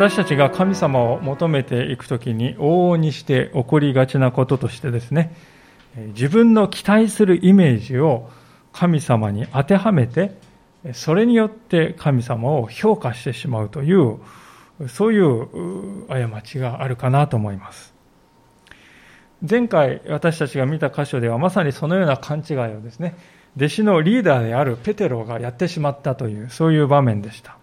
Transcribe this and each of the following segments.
私たちが神様を求めていくときに往々にして起こりがちなこととしてですね、自分の期待するイメージを神様に当てはめて、それによって神様を評価してしまうという、そういう過ちがあるかなと思います。前回私たちが見た箇所ではまさにそのような勘違いをですね、弟子のリーダーであるペテロがやってしまったという、そういう場面でした。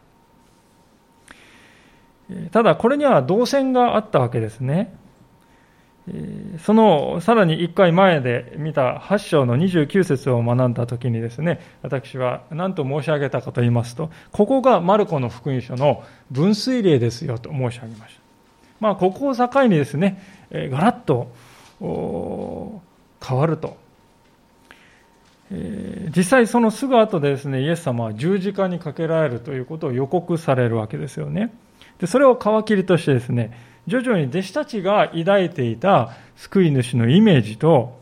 ただこれには動線があったわけですね。そのさらに1回前で見た8章の29節を学んだ時にですね、私は何と申し上げたかと言いますと、ここがマルコの福音書の分水嶺ですよと申し上げました。まあ、ここを境にですね、ガラッと変わると。実際そのすぐ後でですね、イエス様は十字架にかけられるということを予告されるわけですよね。でそれを皮切りとしてですね、徐々に弟子たちが抱いていた救い主のイメージと、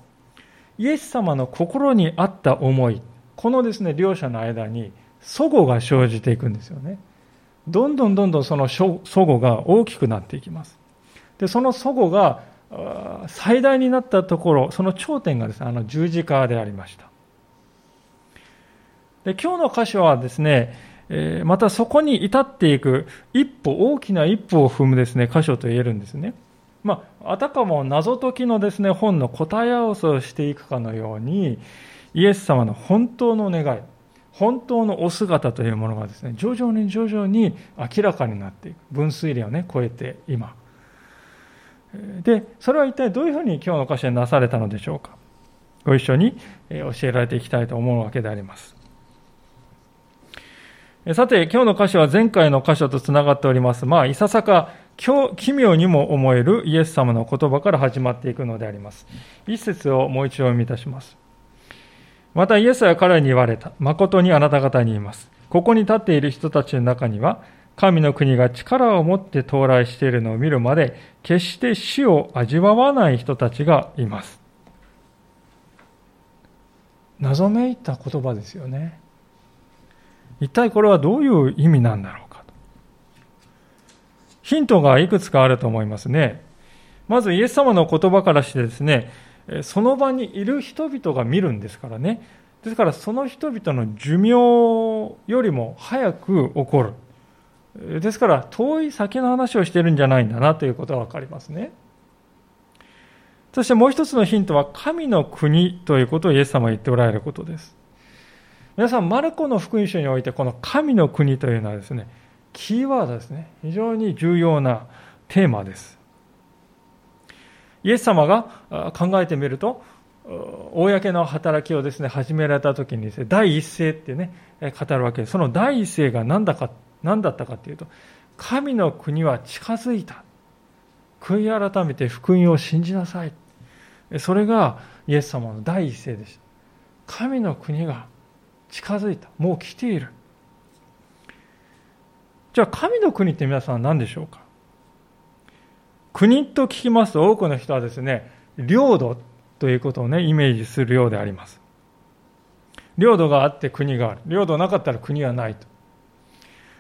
イエス様の心にあった思い、このですね、両者の間に、祖語が生じていくんですよね。どんどんどんどんその祖語が大きくなっていきます。で、その祖語が最大になったところ、その頂点がですね、あの十字架でありました。で、今日の箇所はですね、またそこに至っていく一歩、大きな一歩を踏むですね、箇所と言えるんですね。まあ、あたかも謎解きのですね、本の答え合わせをしていくかのように、イエス様の本当の願い、本当のお姿というものがですね、徐々に徐々に明らかになっていく。分水嶺をね、超えて今。で、それは一体どういうふうに今日の箇所になされたのでしょうか。ご一緒に教えられていきたいと思うわけであります。さて、今日の箇所は前回の箇所とつながっております。まあ、いささか奇妙にも思えるイエス様の言葉から始まっていくのであります。一節をもう一度読みいたします。またイエスは彼に言われた。誠にあなた方に言います。ここに立っている人たちの中には、神の国が力を持って到来しているのを見るまで、決して死を味わわない人たちがいます。謎めいた言葉ですよね。一体これはどういう意味なんだろうかと。ヒントがいくつかあると思いますね。まずイエス様の言葉からしてですね、その場にいる人々が見るんですからね。ですからその人々の寿命よりも早く起こる。ですから遠い先の話をしてるんじゃないんだなということがわかりますね。そしてもう一つのヒントは神の国ということをイエス様は言っておられることです。皆さん、マルコの福音書において、この神の国というのはですね、キーワードですね。非常に重要なテーマです。イエス様が考えてみると、公の働きをですね、始められた時にね、第一声ってね、語るわけです。その第一声が何だか、何だったかというと、神の国は近づいた。悔い改めて福音を信じなさい。それがイエス様の第一声でした。神の国が近づいた。もう来ている。じゃあ神の国って皆さん何でしょうか？国と聞きますと多くの人はですね、領土ということをね、イメージするようであります。領土があって国がある。領土なかったら国はないと。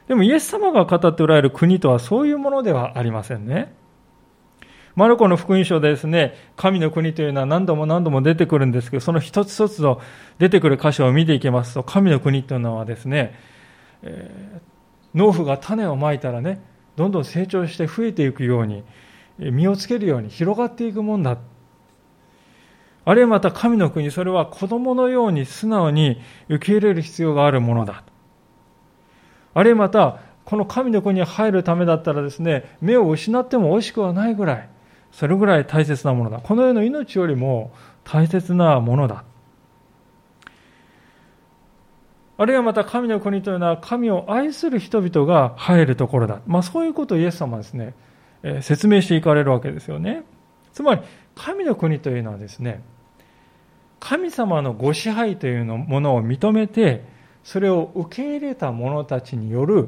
でもイエス様が語っておられる国とはそういうものではありませんね。マルコの福音書でですね、神の国というのは何度も何度も出てくるんですけど、その一つ一つの出てくる箇所を見ていきますと、神の国というのはですね、えー、農夫が種をまいたらね、どんどん成長して増えていくように、実をつけるように広がっていくもんだ。あるいはまた神の国、それは子供のように素直に受け入れる必要があるものだ。あるいはまた、この神の国に入るためだったらですね、目を失っても惜しくはないぐらい、それぐらい大切なものだ。この世の命よりも大切なものだ。あるいはまた神の国というのは神を愛する人々が入るところだ。まあそういうことをイエス様はですね、えー、説明していかれるわけですよね。つまり、神の国というのはですね、神様のご支配というものを認めて、それを受け入れた者たちによる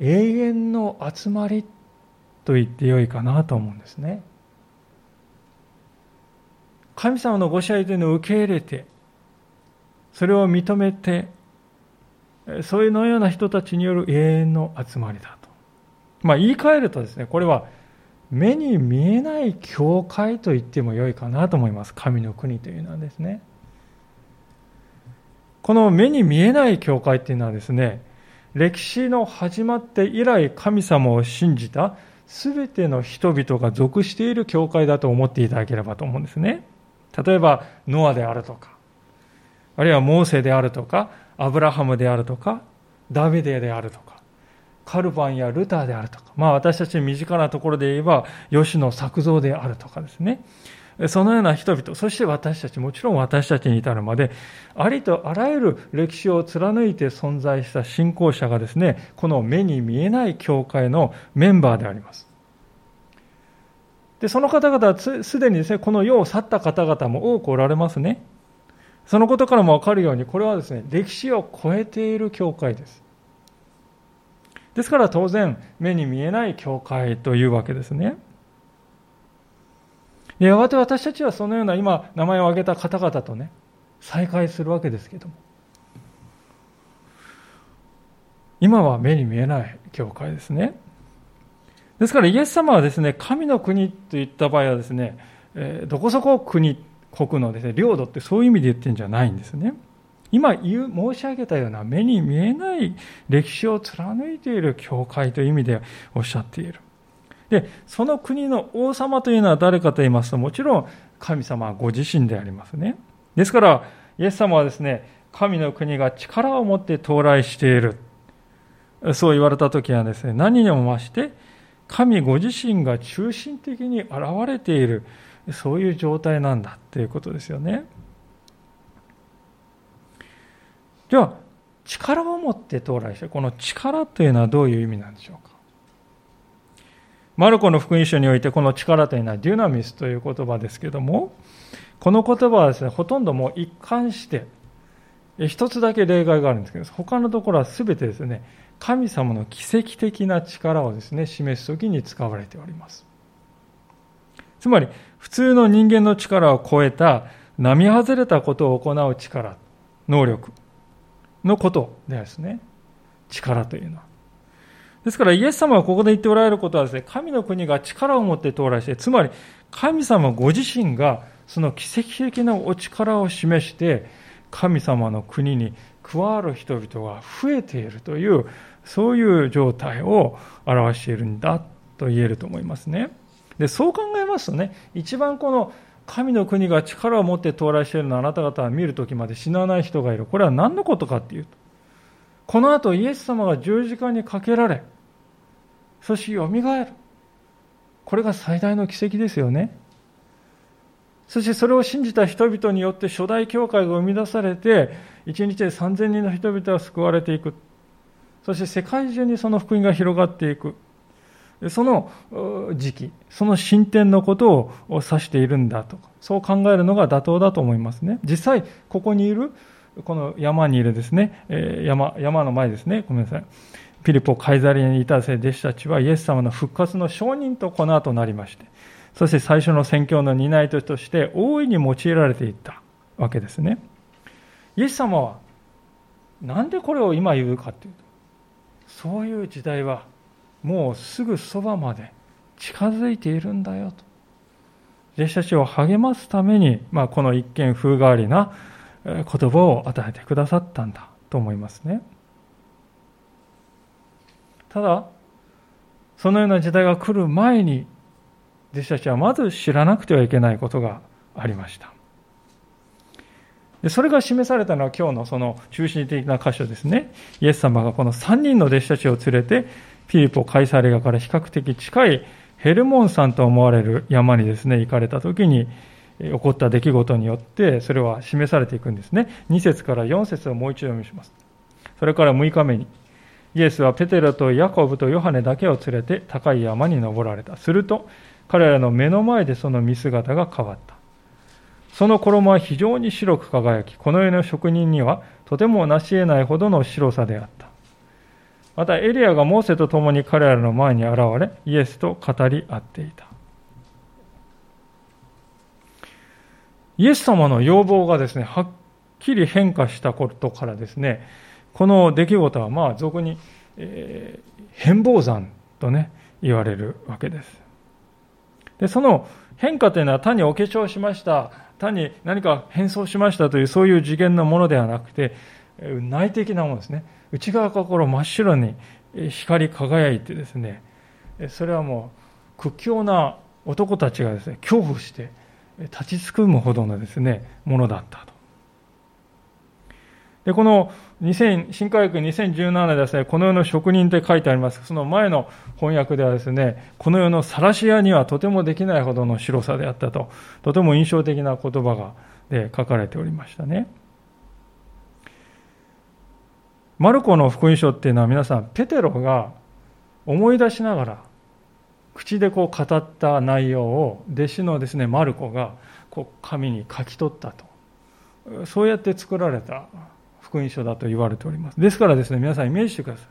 永遠の集まりと言ってよいかなと思うんですね。神様のご支配というのを受け入れて、それを認めて、そういうのような人たちによる永遠の集まりだと。まあ、言い換えるとですね、これは目に見えない教会と言っても良いかなと思います。神の国というのはですね。この目に見えない教会っていうのはですね、歴史の始まって以来神様を信じた全ての人々が属している教会だと思っていただければと思うんですね。例えば、ノアであるとか、あるいはモーセであるとか、アブラハムであるとか、ダビデであるとか、カルバンやルターであるとか、まあ私たち身近なところで言えば、吉野作造であるとかですね。そのような人々、そして私たち、もちろん私たちに至るまで、ありとあらゆる歴史を貫いて存在した信仰者がですね、この目に見えない教会のメンバーであります。で、その方々はすでにですね、この世を去った方々も多くおられますね。そのことからもわかるように、これはですね、歴史を超えている教会です。ですから当然、目に見えない教会というわけですね。やがて私たちはそのような今、名前を挙げた方々とね、再会するわけですけども。今は目に見えない教会ですね。ですからイエス様はですね、神の国といった場合はですね、えどこそこ国、国のですね、領土ってそういう意味で言ってるんじゃないんですね。今言う申し上げたような目に見えない歴史を貫いている教会という意味でおっしゃっている。で、その国の王様というのは誰かと言いますと、もちろん神様はご自身でありますね。ですから、イエス様はですね、神の国が力を持って到来している。そう言われた時はですね、何にも増して、神ご自身が中心的に現れている、そういう状態なんだということですよね。では、力を持って到来して、この力というのはどういう意味なんでしょうか。マルコの福音書においてこの力というのはデュナミスという言葉ですけども、この言葉はですね、ほとんどもう一貫して、一つだけ例外があるんですけど、他のところは全てですね、神様の奇跡的な力をですね、示すときに使われております。つまり、普通の人間の力を超えた、並外れたことを行う力、能力のことですね。力というのは。ですからイエス様がここで言っておられることはですね、神の国が力を持って到来して、つまり神様ご自身がその奇跡的なお力を示して、神様の国に加わる人々が増えているという、そういう状態を表しているんだと言えると思いますね。で、そう考えますとね、一番この神の国が力を持って到来しているのをあなた方は見るときまで死なない人がいる。これは何のことかっていうと、この後イエス様が十字架にかけられ、そしてよみがえる。これが最大の奇跡ですよね。そしてそれを信じた人々によって初代教会が生み出されて、一日で3000人の人々が救われていく。そして世界中にその福音が広がっていく。その時期、その進展のことを指しているんだとそう考えるのが妥当だと思いますね。実際、ここにいる、この山にいるですね、山、山の前ですね、ごめんなさい。ピリポ・カイザリアにいた弟子たちはイエス様の復活の証人とこの後なりまして、そして最初の宣教の担い手として大いに用いられていったわけですね。イエス様はなんでこれを今言うかというと、そういう時代はもうすぐそばまで近づいているんだよと。弟子たちを励ますために、まあ、この一見風変わりな言葉を与えてくださったんだと思いますね。ただ、そのような時代が来る前に、弟子たちはまず知らなくてはいけないことがありました。でそれが示されたのは今日のその中心的な箇所ですね。イエス様がこの3人の弟子たちを連れて、ピリポ・カイサレガから比較的近いヘルモン山と思われる山にですね、行かれた時に、起こった出来事によって、それは示されていくんですね。2節から4節をもう一度読みします。それから6日目に、イエスはペテロとヤコブとヨハネだけを連れて高い山に登られた。すると、彼らの目の前でその見姿が変わった。その衣は非常に白く輝き、この世の職人にはとても成し得ないほどの白さであった。またエリアがモーセと共に彼らの前に現れ、イエスと語り合っていた。イエス様の要望がですね、はっきり変化したことからですね、この出来事は、まあ、俗に、えー、変貌山とね、言われるわけです。で、その変化というのは単にお化粧しました、単に何か変装しましたというそういう次元のものではなくて、内的なものですね。内側から真っ白に光り輝いてですね、それはもう屈強な男たちがですね、恐怖して立ちすくむほどのですね、ものだったと。で、この2000新科学2017ですね、この世の職人って書いてあります。その前の翻訳ではですね、この世の晒し屋にはとてもできないほどの白さであったと、とても印象的な言葉がで書かれておりましたね。マルコの福音書っていうのは皆さん、ペテロが思い出しながら、口でこう語った内容を弟子のですね、マルコがこう紙に書き取ったと。そうやって作られた福音書だと言われております。ですからですね、皆さんイメージしてください。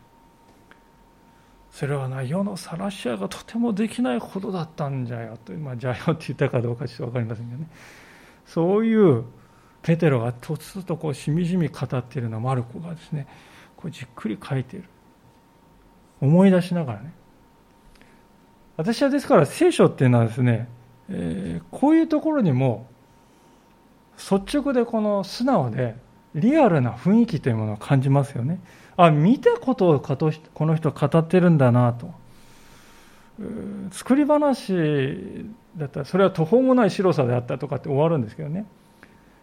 それはな、世の晒し屋がとてもできないほどだったんじゃよと。まあ、じゃよって言ったかどうかちょっと分かりませんけどね。そういうペテロがとつとこうしみじみ語っているのはマルコがですね、こうじっくり書いている。思い出しながらね。私はですから聖書っていうのはですね、えー、こういうところにも率直でこの素直でリアルな雰囲気というものを感じますよね。あ、見たことをこの人語ってるんだなと。作り話だったら、それは途方もない白さであったとかって終わるんですけどね。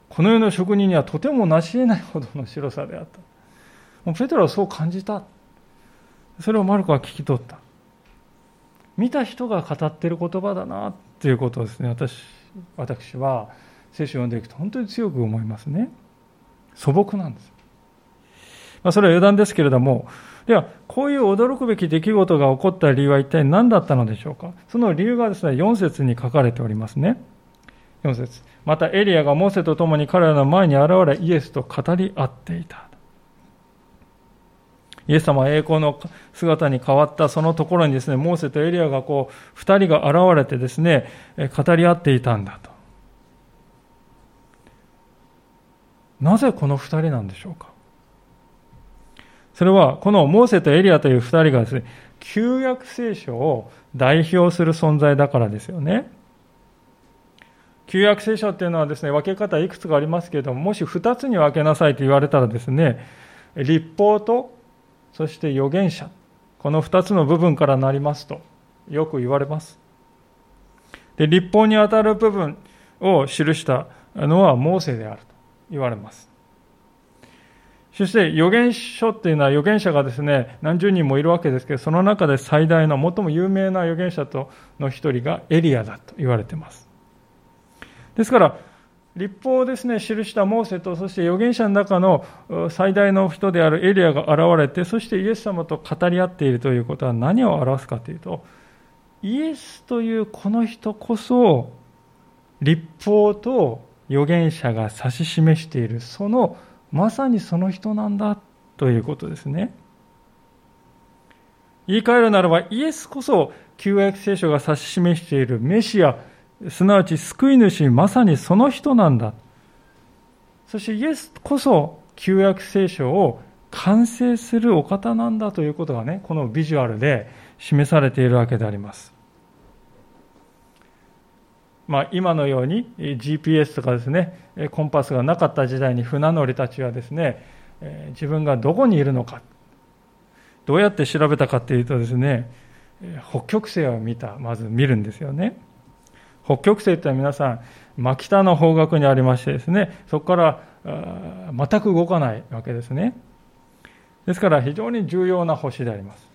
この世の職人にはとても成し得ないほどの白さであった。もうペテロはそう感じた。それをマルコは聞き取った。見た人が語ってる言葉だなということをですね、私私は聖書を読んでいくと本当に強く思いますね。素朴なんです。まあ、それは余談ですけれども、では、こういう驚くべき出来事が起こった理由は一体何だったのでしょうか？その理由がですね、4節に書かれておりますね。4節またエリアがモーセと共に彼らの前に現れ、イエスと語り合っていた。イエス様は栄光の姿に変わったそのところにですね、モーセとエリアがこう、二人が現れてですね、語り合っていたんだと。なぜこの二人なんでしょうか？それは、このモーセとエリアという二人がですね、旧約聖書を代表する存在だからですよね。旧約聖書っていうのはですね、分け方いくつかありますけれども、もし二つに分けなさいと言われたらですね、立法と、そして預言者、この二つの部分からなりますと、よく言われます。で、立法にあたる部分を記したのはモーセである。言われます。そして預言書っていうのは預言者がですね、何十人もいるわけですけど、その中で最大の最も有名な預言者との一人がエリアだと言われています。ですから、立法をですね、記したモーセと、そして預言者の中の最大の人であるエリアが現れて、そしてイエス様と語り合っているということは何を表すかというと、イエスというこの人こそ、立法と預言者が指し示している、その、まさにその人なんだということですね。言い換えるならば、イエスこそ旧約聖書が指し示しているメシア、すなわち救い主、まさにその人なんだ。そしてイエスこそ旧約聖書を完成するお方なんだということがね、このビジュアルで示されているわけであります。まあ、今のように GPS とかですね、コンパスがなかった時代に船乗りたちはですね、自分がどこにいるのか、どうやって調べたかというとですね、北極星を見た、まず見るんですよね。北極星って皆さん、真北の方角にありましてですね、そこから全く動かないわけですね。ですから非常に重要な星であります。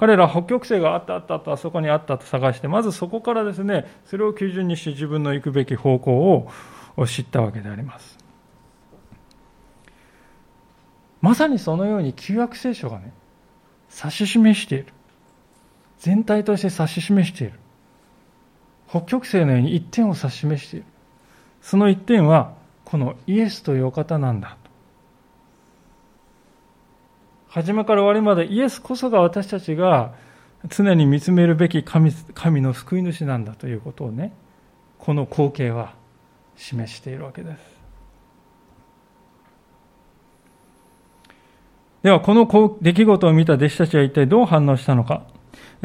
彼ら北極星があったあったあったあそこにあったと探してまずそこからですねそれを基準にして自分の行くべき方向を知ったわけであります。まさにそのように旧約聖書がね指し示している。全体として指し示している。北極星のように一点を指し示している。その一点はこのイエスというお方なんだ。初めから終わりまでイエスこそが私たちが常に見つめるべき神神の救い主なんだということをね、この光景は示しているわけです。では、この出来事を見た弟子たちは一体どう反応したのか。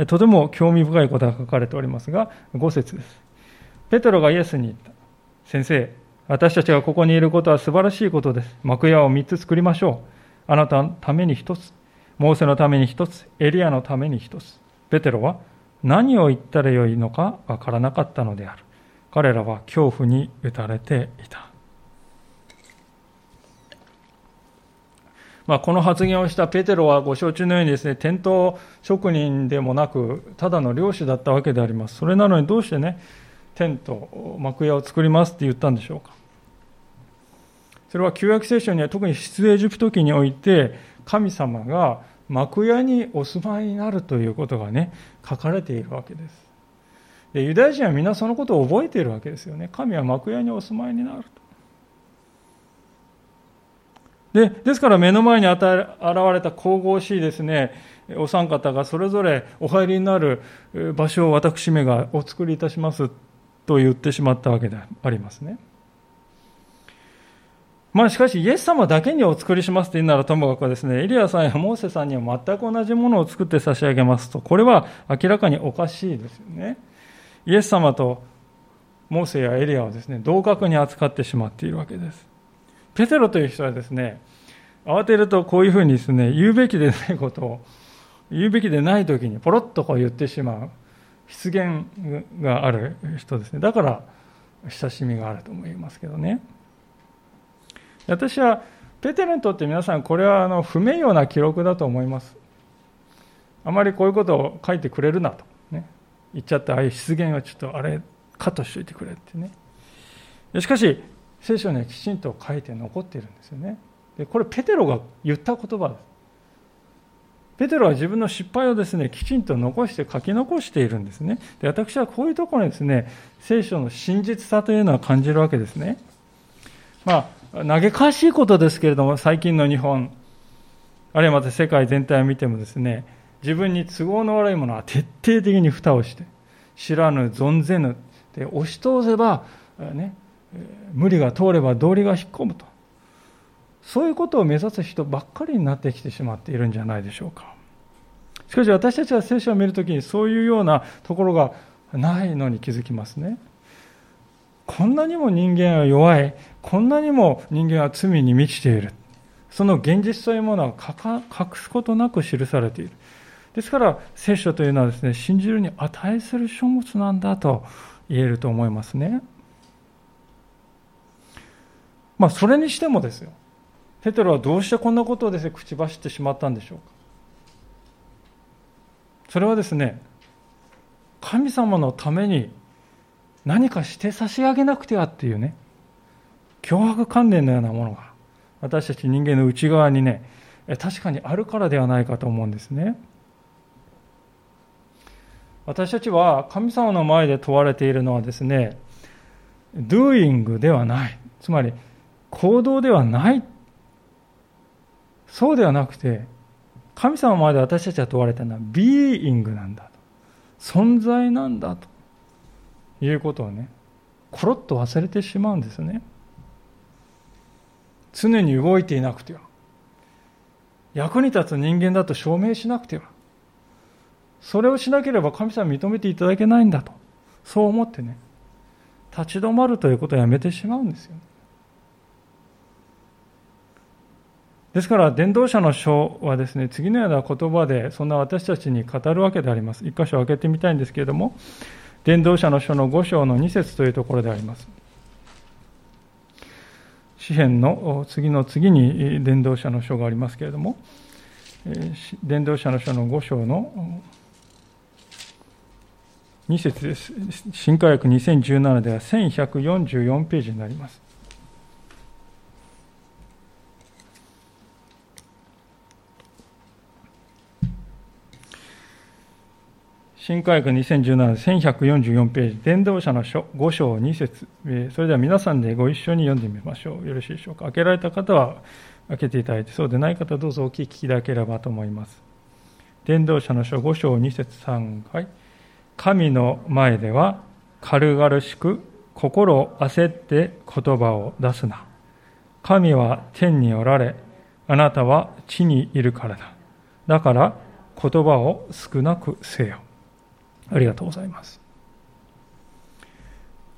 とても興味深いことが書かれておりますが、5節です。ペトロがイエスに言った。先生、私たちがここにいることは素晴らしいことです。幕屋を3つ作りましょう。あなたのために1つ、モーセのために1つ、エリアのために1つ。ペテロは何を言ったらよいのかわからなかったのである。彼らは恐怖に打たれていた。まあ、この発言をしたペテロはご承知のようにですね、転倒職人でもなく、ただの漁師だったわけであります。それなのにどうしてね、テント、幕屋を作りますって言ったんでしょうか。それは旧約聖書には特に出エジプト記において、神様が幕屋にお住まいになるということがね、書かれているわけです。でユダヤ人は皆そのことを覚えているわけですよね。神は幕屋にお住まいになると。でですから目の前に現れた神々しいですね、お三方がそれぞれお入りになる場所を私めがお作りいたしますと言ってしまったわけでありますね。まあしかし、イエス様だけにお作りしますと言うならともかくですね、エリアさんやモーセさんには全く同じものを作って差し上げますと、これは明らかにおかしいですよね。イエス様とモーセやエリアをですね、同格に扱ってしまっているわけです。ペテロという人はですね、慌てるとこういうふうにですね、言うべきでないことを、言うべきでない時にポロッとこう言ってしまう。失言がある人ですね。だから、親しみがあると思いますけどね。私は、ペテロにとって皆さん、これはあの不名誉な記録だと思います。あまりこういうことを書いてくれるなと、ね、言っちゃって、ああいう失言はちょっとあれ、カットしといてくれってね。しかし、聖書にはきちんと書いて残っているんですよね。でこれ、ペテロが言った言葉です。ペテロは自分の失敗をですね、きちんと残して書き残しているんですね。で私はこういうところにですね、聖書の真実さというのは感じるわけですね。まあ、嘆かしいことですけれども、最近の日本、あるいはまた世界全体を見てもですね、自分に都合の悪いものは徹底的に蓋をして、知らぬ、存ぜぬ、で押し通せば、ね、無理が通れば道理が引っ込むと。そういうことを目指す人ばっかりになってきてしまっているんじゃないでしょうか。しかし私たちは聖書を見るときにそういうようなところがないのに気づきますね。こんなにも人間は弱い、こんなにも人間は罪に満ちている。その現実というものは隠すことなく記されている。ですから聖書というのはですね、信じるに値する書物なんだと言えると思いますね。まあそれにしてもですよ。ペテロはどうしてこんなことをですね、口走ってしまったんでしょうか。それはですね、神様のために何かして差し上げなくてはっていうね、脅迫観念のようなものが、私たち人間の内側にね、確かにあるからではないかと思うんですね。私たちは神様の前で問われているのはですね、doing ではない。つまり、行動ではないそうではなくて、神様まで私たちが問われたのは、ビーイングなんだと。存在なんだということをね、コロッと忘れてしまうんですね。常に動いていなくては。役に立つ人間だと証明しなくては。それをしなければ神様認めていただけないんだと。そう思ってね、立ち止まるということをやめてしまうんですよ、ね。ですから、伝道者の書はですね、次のような言葉で、そんな私たちに語るわけであります。一箇所開けてみたいんですけれども、伝道者の書の5章の2節というところであります。詩篇の次の次に伝道者の書がありますけれども、伝道者の書の5章の2節です。新科学2017では1144ページになります。新科学2017、1144ページ、伝道者の書5章2節それでは皆さんでご一緒に読んでみましょう。よろしいでしょうか。開けられた方は開けていただいて、そうでない方はどうぞお聞きいただければと思います。伝道者の書5章2節3回。神の前では軽々しく心を焦って言葉を出すな。神は天におられ、あなたは地にいるからだ。だから言葉を少なくせよ。ありがとうございます。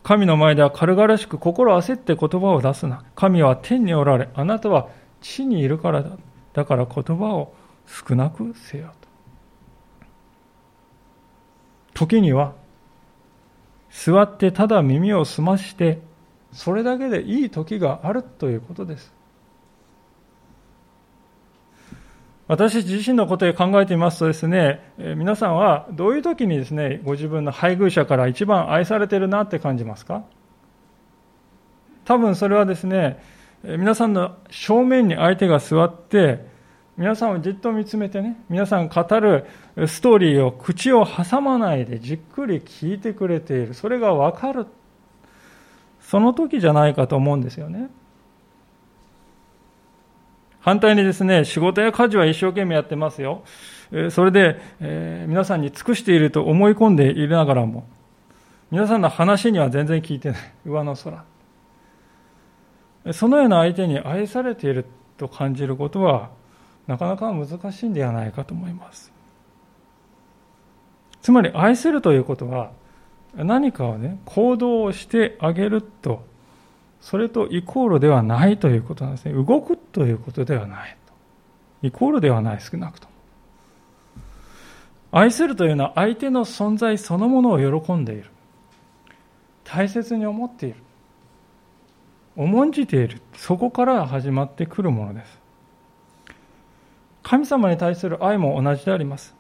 神の前では軽々しく心焦って言葉を出すな。神は天におられ、あなたは地にいるからだ。だから言葉を少なくせよと。時には、座ってただ耳を澄まして、それだけでいい時があるということです。私自身のことで考えてみますとですね、皆さんはどういう時にですね、ご自分の配偶者から一番愛されてるなって感じますか？多分それはですね、皆さんの正面に相手が座って、皆さんをじっと見つめてね、皆さん語るストーリーを口を挟まないでじっくり聞いてくれている。それがわかる。その時じゃないかと思うんですよね。反対にですね、仕事や家事は一生懸命やってますよ。それで、えー、皆さんに尽くしていると思い込んでいるながらも、皆さんの話には全然聞いてない。上の空。そのような相手に愛されていると感じることは、なかなか難しいんではないかと思います。つまり、愛するということは、何かをね、行動をしてあげるとそれとイコールではないということなんですね。動くということではないイコールではない、少なくとも。愛するというのは相手の存在そのものを喜んでいる。大切に思っている。重んじている。そこから始まってくるものです。神様に対する愛も同じであります。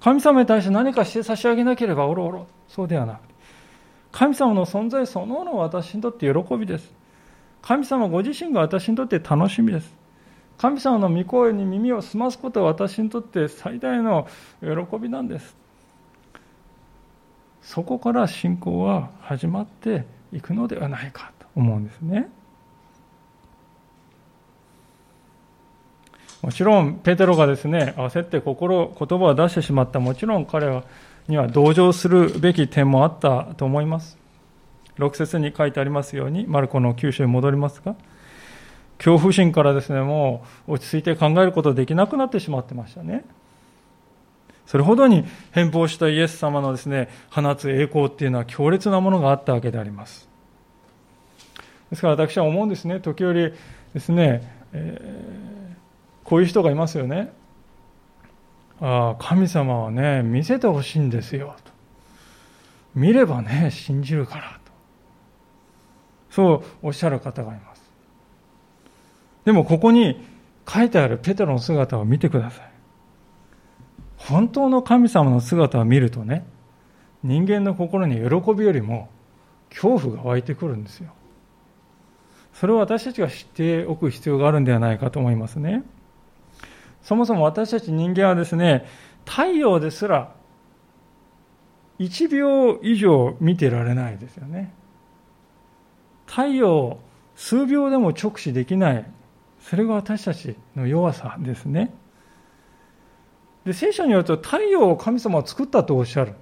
神様に対して何かして差し上げなければおろおろ。そうではなく神様の存在そのものが私にとって喜びです。神様ご自身が私にとって楽しみです。神様の御声に耳を澄ますことは私にとって最大の喜びなんです。そこから信仰は始まっていくのではないかと思うんですね。もちろん、ペテロがですね、焦って心、言葉を出してしまった。もちろん彼はには同情するべき点もあったと思います。6節に書いてありますように、マルコの九州に戻りますが、恐怖心からですね、もう落ち着いて考えることできなくなってしまってましたね。それほどに変貌したイエス様のですね、放つ栄光っていうのは強烈なものがあったわけであります。ですから私は思うんですね、時折ですね、えー、こういう人がいますよね。あ神様はね、見せてほしいんですよ。と見ればね、信じるからと。そうおっしゃる方がいます。でもここに書いてあるペテロの姿を見てください。本当の神様の姿を見るとね、人間の心に喜びよりも恐怖が湧いてくるんですよ。それを私たちが知っておく必要があるんではないかと思いますね。そもそも私たち人間はですね、太陽ですら1秒以上見てられないですよね。太陽を数秒でも直視できない。それが私たちの弱さですね。で聖書によると太陽を神様は作ったとおっしゃる、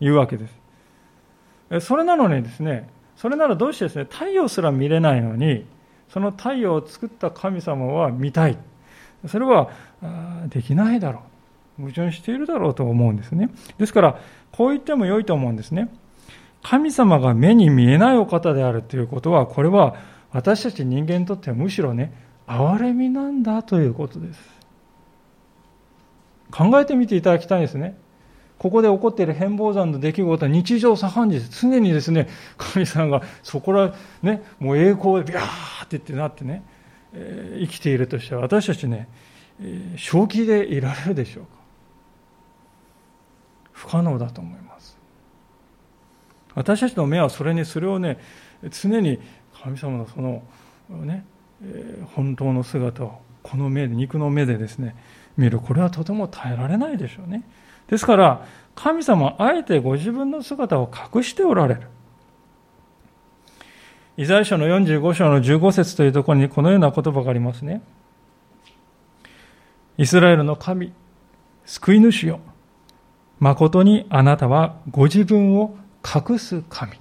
いうわけです。それなのにですね、それならどうしてですね、太陽すら見れないのに、その太陽を作った神様は見たい。それはできないだろう。矛盾しているだろうと思うんですね。ですから、こう言っても良いと思うんですね。神様が目に見えないお方であるということは、これは私たち人間にとってはむしろね、憐れみなんだということです。考えてみていただきたいですね。ここで起こっている変貌山の出来事は日常茶飯事です。常にですね、神様がそこら、ね、もう栄光でビャーってってなってね、生きているとしては私たちね正気でいられるでしょうか？不可能だと思います。私たちの目はそれにそれをね常に神様のそのね本当の姿をこの目で肉の目でですね見る。これはとても耐えられないでしょうね。ですから神様はあえてご自分の姿を隠しておられる。イザヤ書の45章の15節というところにこのような言葉がありますね。イスラエルの神、救い主よ。誠にあなたはご自分を隠す神。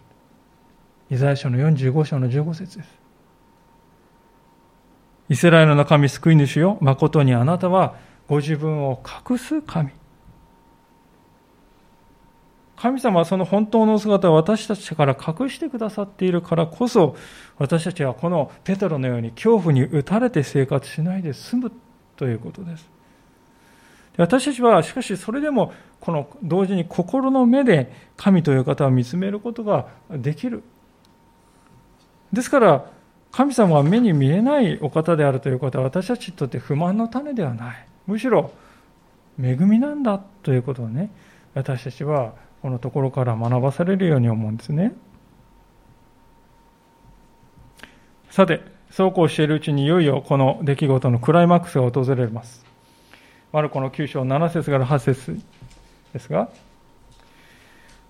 イザヤ書の45章の15節です。イスラエルの神、救い主よ。誠にあなたはご自分を隠す神。神様はその本当の姿を私たちから隠してくださっているからこそ、私たちはこのペトロのように恐怖に打たれて生活しないで済むということです。私たちはしかしそれでもこの同時に心の目で神という方を見つめることができる。ですから神様は目に見えないお方であるということは私たちにとって不満の種ではない。むしろ恵みなんだということをね、私たちはこのところから学ばされるように思うんですね。さて、そうこうしているうちにいよいよこの出来事のクライマックスが訪れます。マルコの9章7節から8節ですが、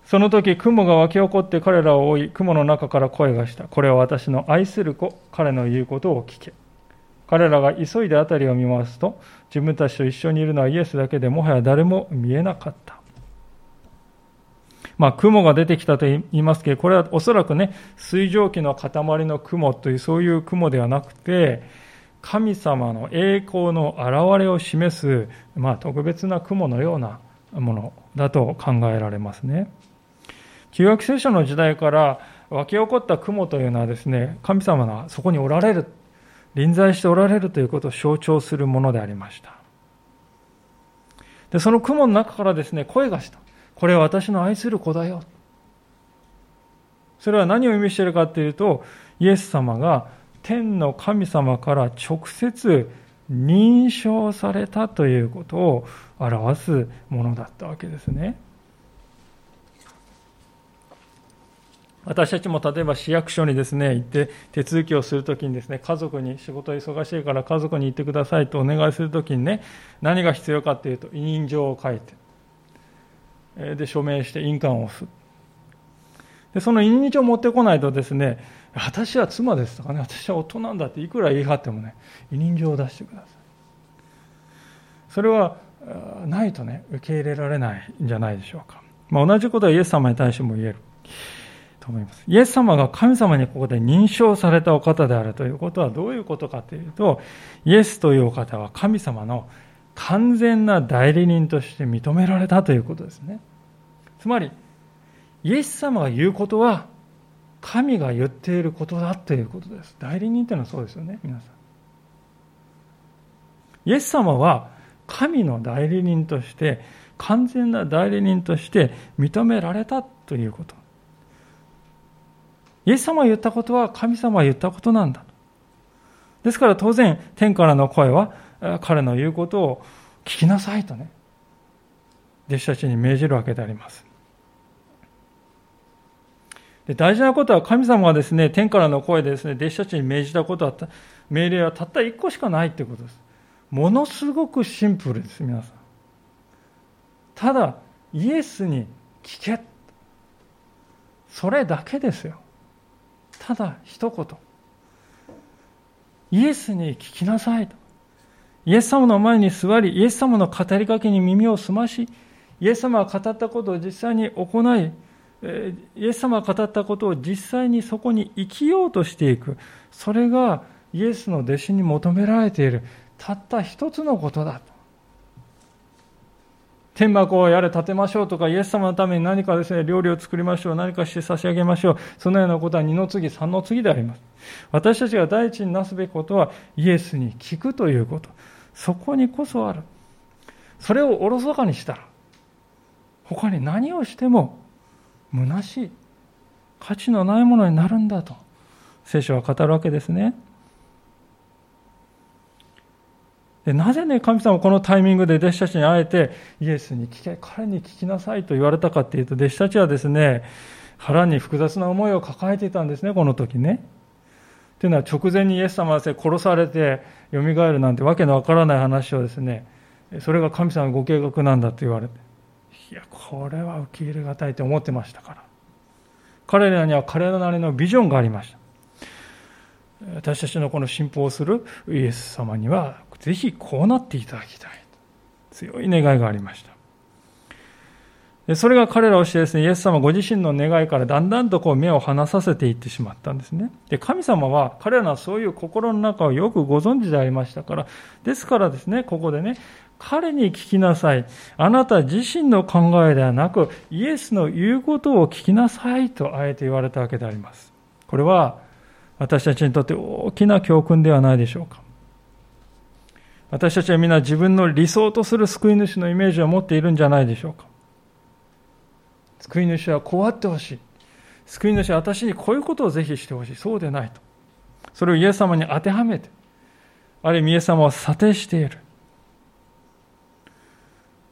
その時雲が湧き起こって彼らを追い、雲の中から声がした。これは私の愛する子、彼の言うことを聞け。彼らが急いで辺りを見ますと、自分たちと一緒にいるのはイエスだけでもはや誰も見えなかった。まあ、雲が出てきたと言いますけど、これはおそらくね、水蒸気の塊の雲という、そういう雲ではなくて、神様の栄光の現れを示す、まあ、特別な雲のようなものだと考えられますね。旧約聖書の時代から湧き起こった雲というのはですね、神様がそこにおられる、臨在しておられるということを象徴するものでありました。で、その雲の中からですね、声がした。これは私の愛する子だよ。それは何を意味しているかというと、イエス様が天の神様から直接認証されたということを表すものだったわけですね。私たちも例えば市役所にですね、行って手続きをするときにですね、家族に仕事忙しいから家族に行ってくださいとお願いするときにね、何が必要かというと、委任状を書いて、で署名して印鑑を押す。でその委任状を持ってこないとですね私は妻ですとかね私は夫なんだっていくら言い張ってもね委任状を出してくださいそれはないとね受け入れられないんじゃないでしょうか、まあ、同じことはイエス様に対しても言える。と思います。イエス様が神様にここで認証されたお方であるということはどういうことかというとイエスというお方は神様の完全な代理人として認められたということですね。つまり、イエス様が言うことは、神が言っていることだということです。代理人というのはそうですよね、皆さん。イエス様は、神の代理人として、完全な代理人として認められたということ。イエス様が言ったことは神様が言ったことなんだ。ですから当然、天からの声は彼の言うことを聞きなさいとね、弟子たちに命じるわけであります。で大事なことは神様がですね、天からの声でですね、弟子たちに命じたことは、命令はたった一個しかないということです。ものすごくシンプルです、皆さん。ただ、イエスに聞け。それだけですよ。ただ一言。イエスに聞きなさいと。イエス様の前に座り、イエス様の語りかけに耳を澄まし、イエス様が語ったことを実際に行い、イエス様が語ったことを実際にそこに生きようとしていく。それがイエスの弟子に求められている、たった一つのことだと。天幕をやれ建てましょうとか、イエス様のために何かですね、料理を作りましょう、何かして差し上げましょう。そのようなことは二の次、三の次であります。私たちが第一になすべきことは、イエスに聞くということ。そこにこそある。それをおろそかにしたら、他に何をしても虚しい、価値のないものになるんだと、聖書は語るわけですね。でなぜね、神様はこのタイミングで弟子たちに会えて、イエスに聞け、彼に聞きなさいと言われたかっていうと、弟子たちはですね、腹に複雑な思いを抱えていたんですね、この時ね。というのは直前にイエス様は殺されてよみがえるなんてわけのわからない話をですね、それが神様のご計画なんだと言われて、いや、これは受け入れがたいと思ってましたから。彼らには彼らなりのビジョンがありました。私たちのこの信奉するイエス様には、ぜひこうなっていただきたい。強い願いがありました。それが彼らをしてですね、イエス様ご自身の願いからだんだんとこう目を離させていってしまったんですね。で、神様は彼らのそういう心の中をよくご存知でありましたから、ですからですね、ここでね、彼に聞きなさい。あなた自身の考えではなく、イエスの言うことを聞きなさいとあえて言われたわけであります。これは私たちにとって大きな教訓ではないでしょうか。私たちは皆自分の理想とする救い主のイメージを持っているんじゃないでしょうか。救い主はこうあってほしい。救い主は私にこういうことをぜひしてほしい。そうでないと。それをイエス様に当てはめて、ある意味イエス様を査定している。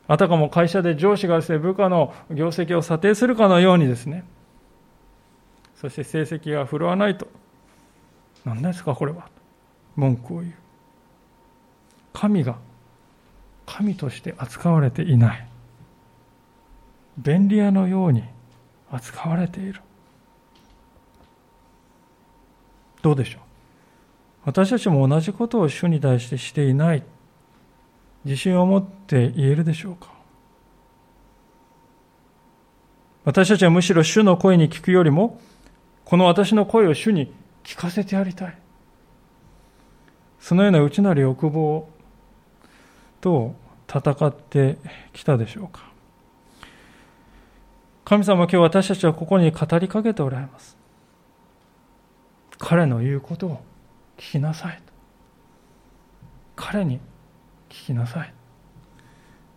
あたかも会社で上司がですね、部下の業績を査定するかのようにですね、そして成績が振るわないと、何ですかこれは。文句を言う。神が神として扱われていない。便利屋のように扱われている。どうでしょう？私たちも同じことを主に対してしていない。自信を持って言えるでしょうか？私たちはむしろ主の声に聞くよりもこの私の声を主に聞かせてやりたい。そのような内なる欲望と戦ってきたでしょうか？神様は今日私たちはここに語りかけておられます。彼の言うことを聞きなさい。彼に聞きなさい。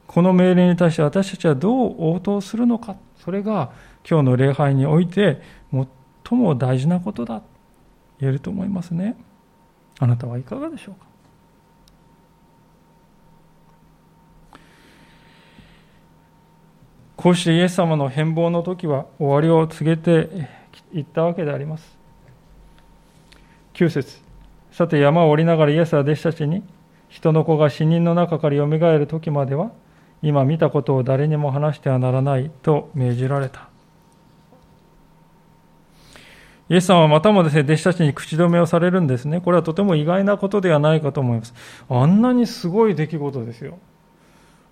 この命令に対して私たちはどう応答するのか。それが今日の礼拝において最も大事なことだ。言えると思いますね。あなたはいかがでしょうか？こうしてイエス様の変貌の時は終わりを告げていったわけであります。9節さて山を降りながらイエスは弟子たちに人の子が死人の中からよみがえる時までは今見たことを誰にも話してはならないと命じられた。イエス様はまたもですね、弟子たちに口止めをされるんですね。これはとても意外なことではないかと思います。あんなにすごい出来事ですよ。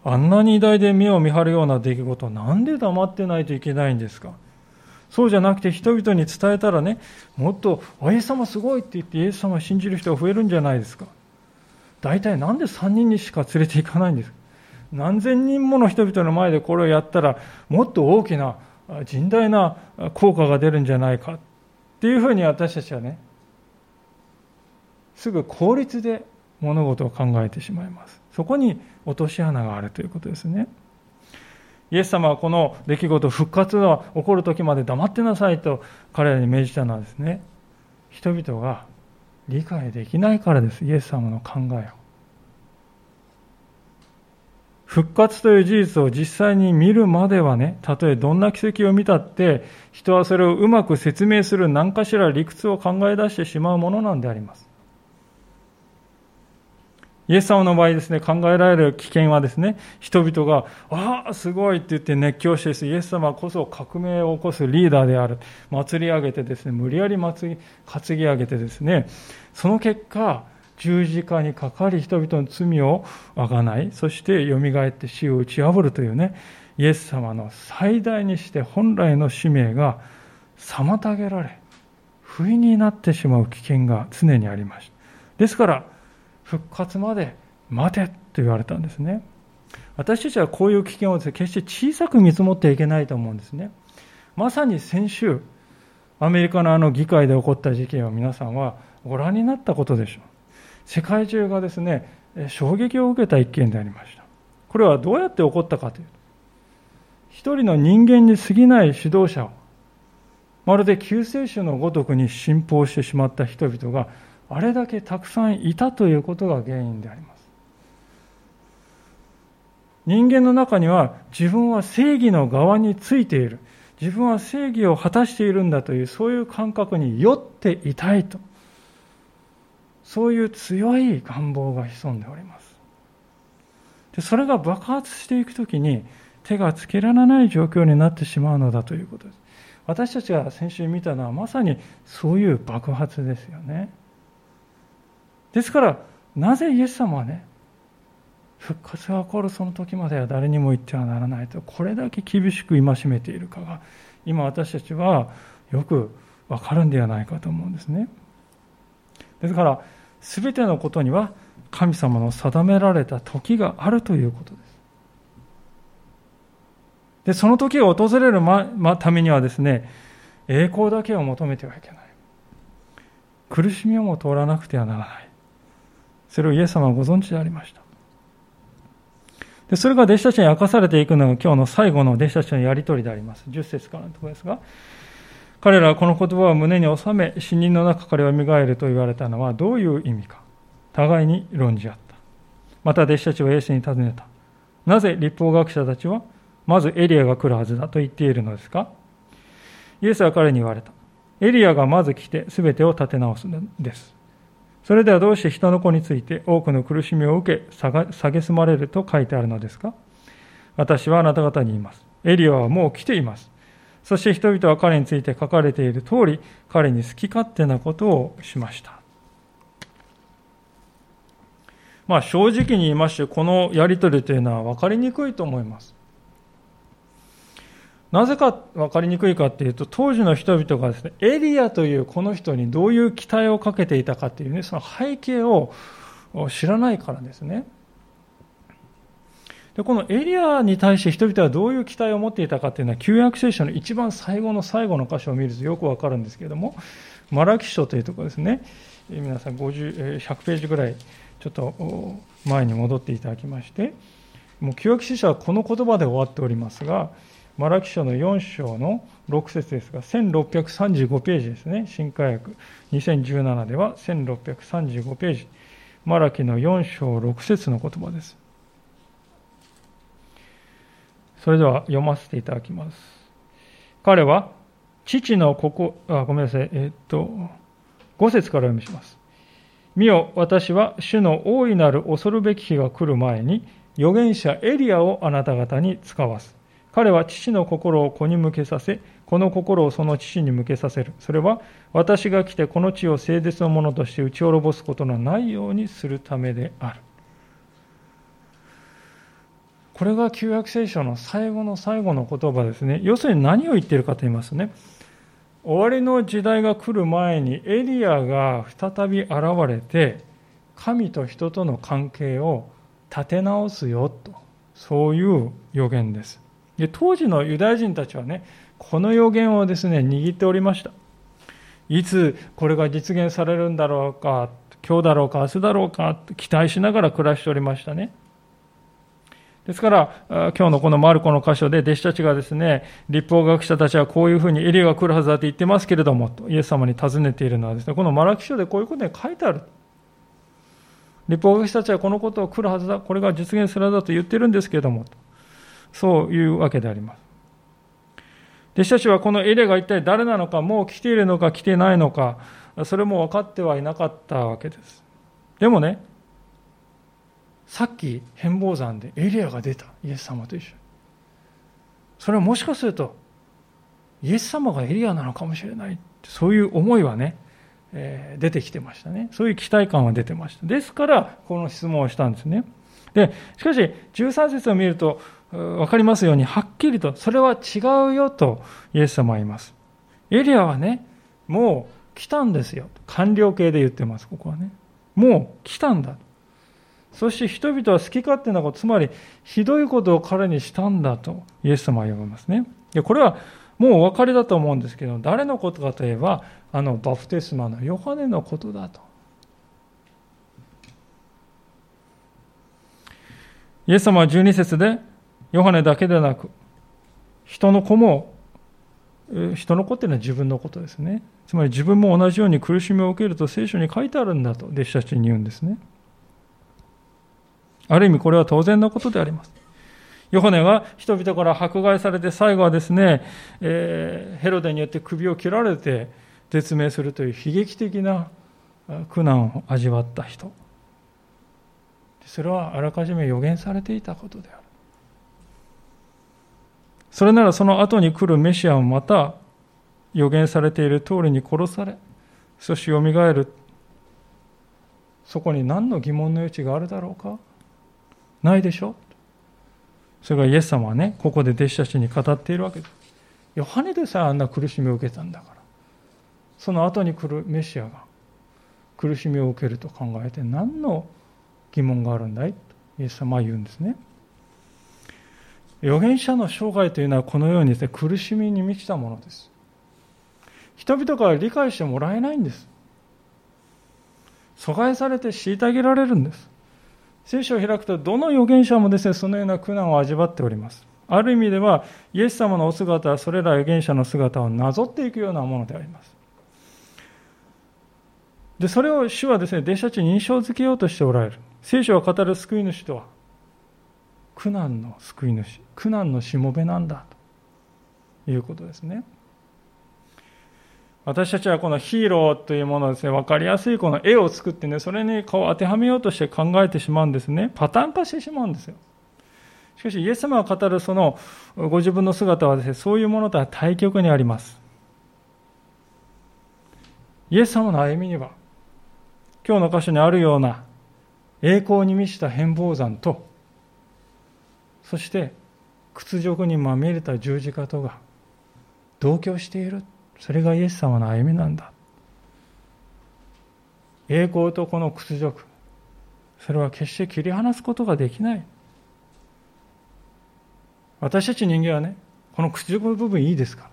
あんなに偉大で目を見張るような出来事、なんで黙ってないといけないんですか？そうじゃなくて人々に伝えたらね、もっと、イエス様すごいって言ってイエス様を信じる人が増えるんじゃないですか？大体なんで3人にしか連れて行かないんです？か何千人もの人々の前でこれをやったら、もっと大きな、甚大な効果が出るんじゃないか？っていうふうに私たちはね、すぐ効率で物事を考えてしまいます。そこに落とし穴があるということですね。イエス様はこの出来事、復活が起こる時まで黙ってなさいと彼らに命じたのはですね、人々が理解できないからです、イエス様の考えを。復活という事実を実際に見るまではね、たとえどんな奇跡を見たって、人はそれをうまく説明する何かしら理屈を考え出してしまうものなんであります。イエス様の場合ですね、考えられる危険はですね、人々が、ああ、すごいって言って熱狂してです、イエス様こそ革命を起こすリーダーである。祭り上げてですね、無理やり祭り、担ぎ上げてですね、その結果、十字架にかかり人々の罪をあがない、そして蘇って死を打ち破るというね、イエス様の最大にして本来の使命が妨げられ、不意になってしまう危険が常にありました。ですから、復活まで待てと言われたんですね。私たちはこういう危険をですね、決して小さく見積もってはいけないと思うんですね。まさに先週、アメリカのあの議会で起こった事件を皆さんはご覧になったことでしょう。世界中がですね、衝撃を受けた一件でありました。これはどうやって起こったかというと、一人の人間に過ぎない指導者を、まるで救世主のごとくに信奉してしまった人々があれだけたくさんいたということが原因であります。人間の中には自分は正義の側についている。自分は正義を果たしているんだというそういう感覚に酔っていたいと。そういう強い願望が潜んでおります。でそれが爆発していくときに手がつけられない状況になってしまうのだということです。私たちが先週見たのはまさにそういう爆発ですよね。ですから、なぜイエス様はね、復活が起こるその時までは誰にも言ってはならないとこれだけ厳しく戒めているかが今私たちはよくわかるんではないかと思うんですね。ですから全てのことには神様の定められた時があるということです。でその時が訪れる、まま、ためにはですね栄光だけを求めてはいけない。苦しみをも通らなくてはならない。それをイエス様はご存知でありましたでそれが弟子たちに明かされていくのが今日の最後の弟子たちのやり取りであります。10節からのところですが、彼らはこの言葉を胸に収め、死人の中から蘇ると言われたのはどういう意味か。互いに論じ合った。また弟子たちはイエスに尋ねた。なぜ立法学者たちは、まずエリアが来るはずだと言っているのですかイエスは彼に言われた。エリアがまず来て全てを立て直すのです。それではどうして人の子について多くの苦しみを受け、蔑まれると書いてあるのですか？私はあなた方に言います。エリアはもう来ています。そして人々は彼について書かれている通り、彼に好き勝手なことをしました。まあ正直に言いまして、このやりとりというのは分かりにくいと思います。なぜか分かりにくいかっていうと、当時の人々がですね、エリアというこの人にどういう期待をかけていたかっていうね、その背景を知らないからですね。でこのエリアに対して人々はどういう期待を持っていたかっていうのは、旧約聖書の一番最後の最後の箇所を見るとよくわかるんですけれども、マラキ書というところですね。皆さん50、100ページぐらい、ちょっと前に戻っていただきまして、もう旧約聖書はこの言葉で終わっておりますが、マラキ書の4章の6節ですが、1635ページですね、新科学2017では1635ページ、マラキの4章6節の言葉です。それでは読ませていただきます。彼は、父のここ、あ、ごめんなさい、えっと、5節から読みします。見よ、私は主の大いなる恐るべき日が来る前に、預言者エリアをあなた方に使わす。彼は父の心を子に向けさせ、この心をその父に向けさせる。それは、私が来てこの地を誠実のものとして打ち滅ぼすことのないようにするためである。これが旧約聖書の最後の最後の言葉ですね。要するに何を言っているかと言いますとね、終わりの時代が来る前にエリアが再び現れて、神と人との関係を立て直すよと、そういう予言です。で当時のユダヤ人たちはね、この予言をですね、握っておりました。いつこれが実現されるんだろうか、今日だろうか、明日だろうか、期待しながら暮らしておりましたね。ですから、今日のこのマルコの箇所で弟子たちがですね、立法学者たちはこういうふうにエリアが来るはずだって言ってますけれども、イエス様に尋ねているのはですね、このマラキ書でこういうことに書いてある。立法学者たちはこのことを来るはずだ、これが実現するはずだと言ってるんですけれども、そういうわけであります。弟子たちはこのエレが一体誰なのか、もう来ているのか来てないのか、それも分かってはいなかったわけです。でもね、さっき変貌山でエリアが出た、イエス様と一緒に。それはもしかすると、イエス様がエリアなのかもしれない、そういう思いはね、えー、出てきてましたね。そういう期待感は出てました。ですから、この質問をしたんですね。で、しかし、13節を見ると、わかりますように、はっきりと、それは違うよとイエス様は言います。エリアはね、もう来たんですよ。完了形で言ってます、ここはね。もう来たんだ。そして人々は好き勝手なこと、つまりひどいことを彼にしたんだとイエス様は言いますね。でこれはもうお分かりだと思うんですけど、誰のことかといえば、あのバプテスマのヨハネのことだと。イエス様は12節で、ヨハネだけでなく、人の子も、人の子っていうのは自分のことですね。つまり自分も同じように苦しみを受けると聖書に書いてあるんだと弟子たちに言うんですね。ある意味これは当然のことであります。ヨハネは人々から迫害されて最後はですね、えー、ヘロデによって首を切られて絶命するという悲劇的な苦難を味わった人。それはあらかじめ予言されていたことである。それならその後に来るメシアもまた予言されている通りに殺され、そしてよみがえる。そこに何の疑問の余地があるだろうか？ないでしょ？それがイエス様はね、ここで弟子たちに語っているわけです。ヨハネでさえあんな苦しみを受けたんだから。その後に来るメシアが苦しみを受けると考えて何の疑問があるんだい？とイエス様は言うんですね。預言者の生涯というのはこのようにです、ね、苦しみに満ちたものです。人々から理解してもらえないんです。阻害されて虐げられるんです。聖書を開くと、どの預言者もですね、そのような苦難を味わっております。ある意味では、イエス様のお姿はそれら預言者の姿をなぞっていくようなものであります。で、それを主はですね、弟子たちに印象づけようとしておられる。聖書が語る救い主とは、苦難の救い主、苦難のしもべなんだということですね。私たちはこのヒーローというものですね、分かりやすいこの絵を作ってね、それにこう当てはめようとして考えてしまうんですね。パターン化してしまうんですよ。しかし、イエス様が語るそのご自分の姿はですね、そういうものとは対極にあります。イエス様の歩みには、今日の箇所にあるような栄光に満ちた変貌山と、そして屈辱にまみれた十字架とが同居している。それがイエス様の歩みなんだ。栄光とこの屈辱、それは決して切り離すことができない。私たち人間はね、この屈辱の部分いいですか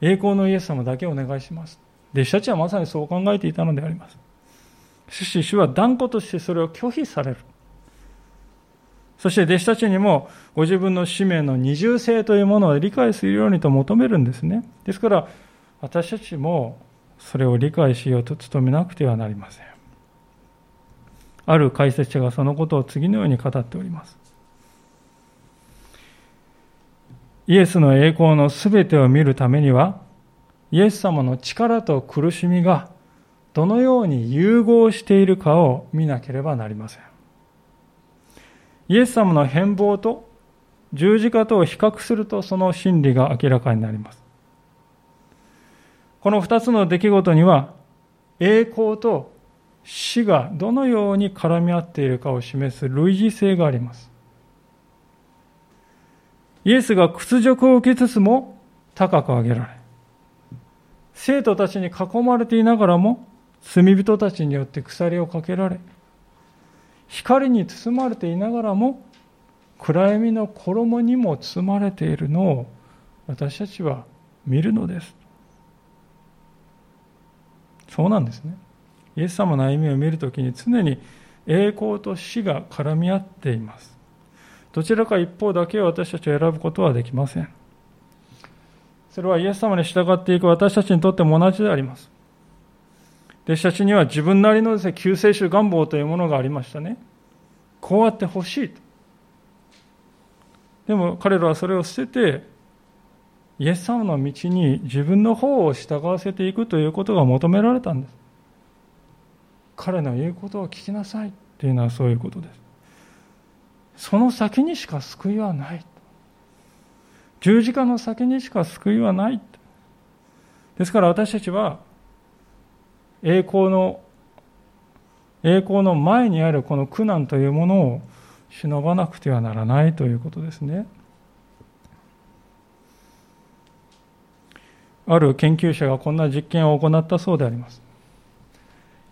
ら。栄光のイエス様だけお願いします。弟子たちはまさにそう考えていたのであります。しかし主は断固としてそれを拒否される。そして弟子たちにもご自分の使命の二重性というものを理解するようにと求めるんですね。ですから私たちもそれを理解しようと努めなくてはなりません。ある解説者がそのことを次のように語っております。イエスの栄光のすべてを見るためには、イエス様の力と苦しみがどのように融合しているかを見なければなりません。イエス様の変貌と十字架とを比較するとその真理が明らかになります。この二つの出来事には栄光と死がどのように絡み合っているかを示す類似性があります。イエスが屈辱を受けつつも高く上げられ、生徒たちに囲まれていながらも罪人たちによって鎖をかけられ、光に包まれていながらも暗闇の衣にも包まれているのを私たちは見るのです。そうなんですね。イエス様の歩みを見るときに常に栄光と死が絡み合っています。どちらか一方だけを私たちは選ぶことはできません。それはイエス様に従っていく私たちにとっても同じであります。弟子たちには自分なりのです、ね、救世主願望というものがありましたね。こうやってほしいと。でも彼らはそれを捨てて、イエス様の道に自分の方を従わせていくということが求められたんです。彼の言うことを聞きなさいというのはそういうことです。その先にしか救いはない。十字架の先にしか救いはない。ですから私たちは栄光の栄光の前にあるこの苦難というものを忍ばなくてはならないということですね。ある研究者がこんな実験を行ったそうであります。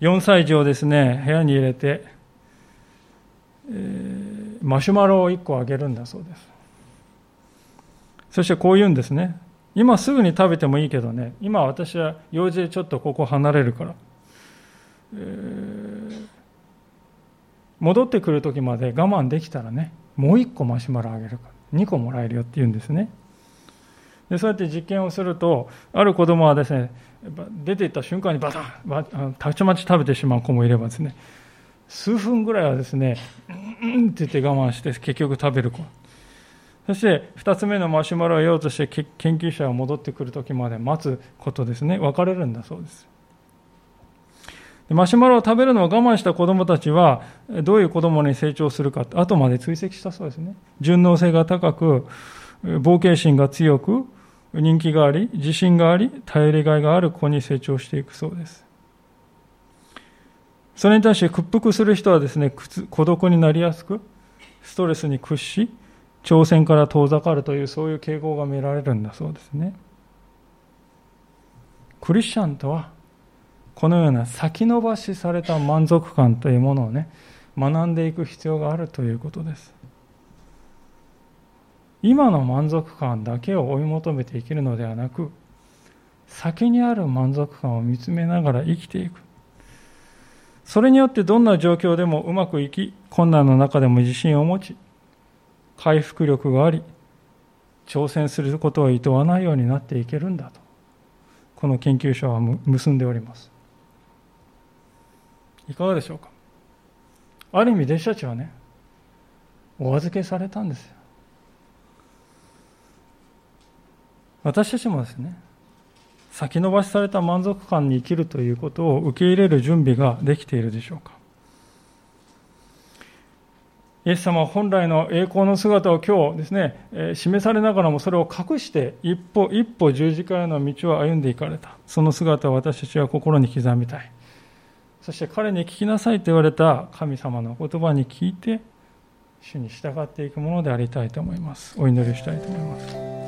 4歳児をですね、部屋に入れて、えー、マシュマロを1個あげるんだそうです。そしてこう言うんですね。今すぐに食べてもいいけどね、今私は用事でちょっとここ離れるから、えー、戻ってくる時まで我慢できたらね、もう1個マシュマロあげるから、2個もらえるよって言うんですね。でそうやって実験をすると、ある子供はですね、出ていった瞬間にバタン、たちまち食べてしまう子もいればですね、数分ぐらいはですね、うんって言って我慢して、結局食べる子。そして2つ目のマシュマロを得ようとして研究者が戻ってくる時まで待つことですね。分かれるんだそうです。マシュマロを食べるのを我慢した子供たちはどういう子供に成長するか後まで追跡したそうですね。順応性が高く冒険心が強く人気があり自信があり頼りがいがある子に成長していくそうです。それに対して屈服する人はですね孤独になりやすくストレスに屈し挑戦から遠ざかるというそういう傾向が見られるんだそうですね。クリスチャンとはこのような先延ばしされた満足感というものをね学んでいく必要があるということです。今の満足感だけを追い求めて生きるのではなく先にある満足感を見つめながら生きていく。それによってどんな状況でもうまくいき困難の中でも自信を持ち回復力があり挑戦することを厭わないようになっていけるんだと。この研究所は結んでおります。いかがでしょうか？ある意味弟子たちはねお預けされたんですよ。私たちもですね先延ばしされた満足感に生きるということを受け入れる準備ができているでしょうか？イエス様は本来の栄光の姿を今日ですね、示されながらもそれを隠して一歩一歩十字架への道を歩んでいかれた。その姿を私たちは心に刻みたい。そして彼に聞きなさいと言われた神様の言葉に聞いて主に従っていくものでありたいと思います。お祈りしたいと思います。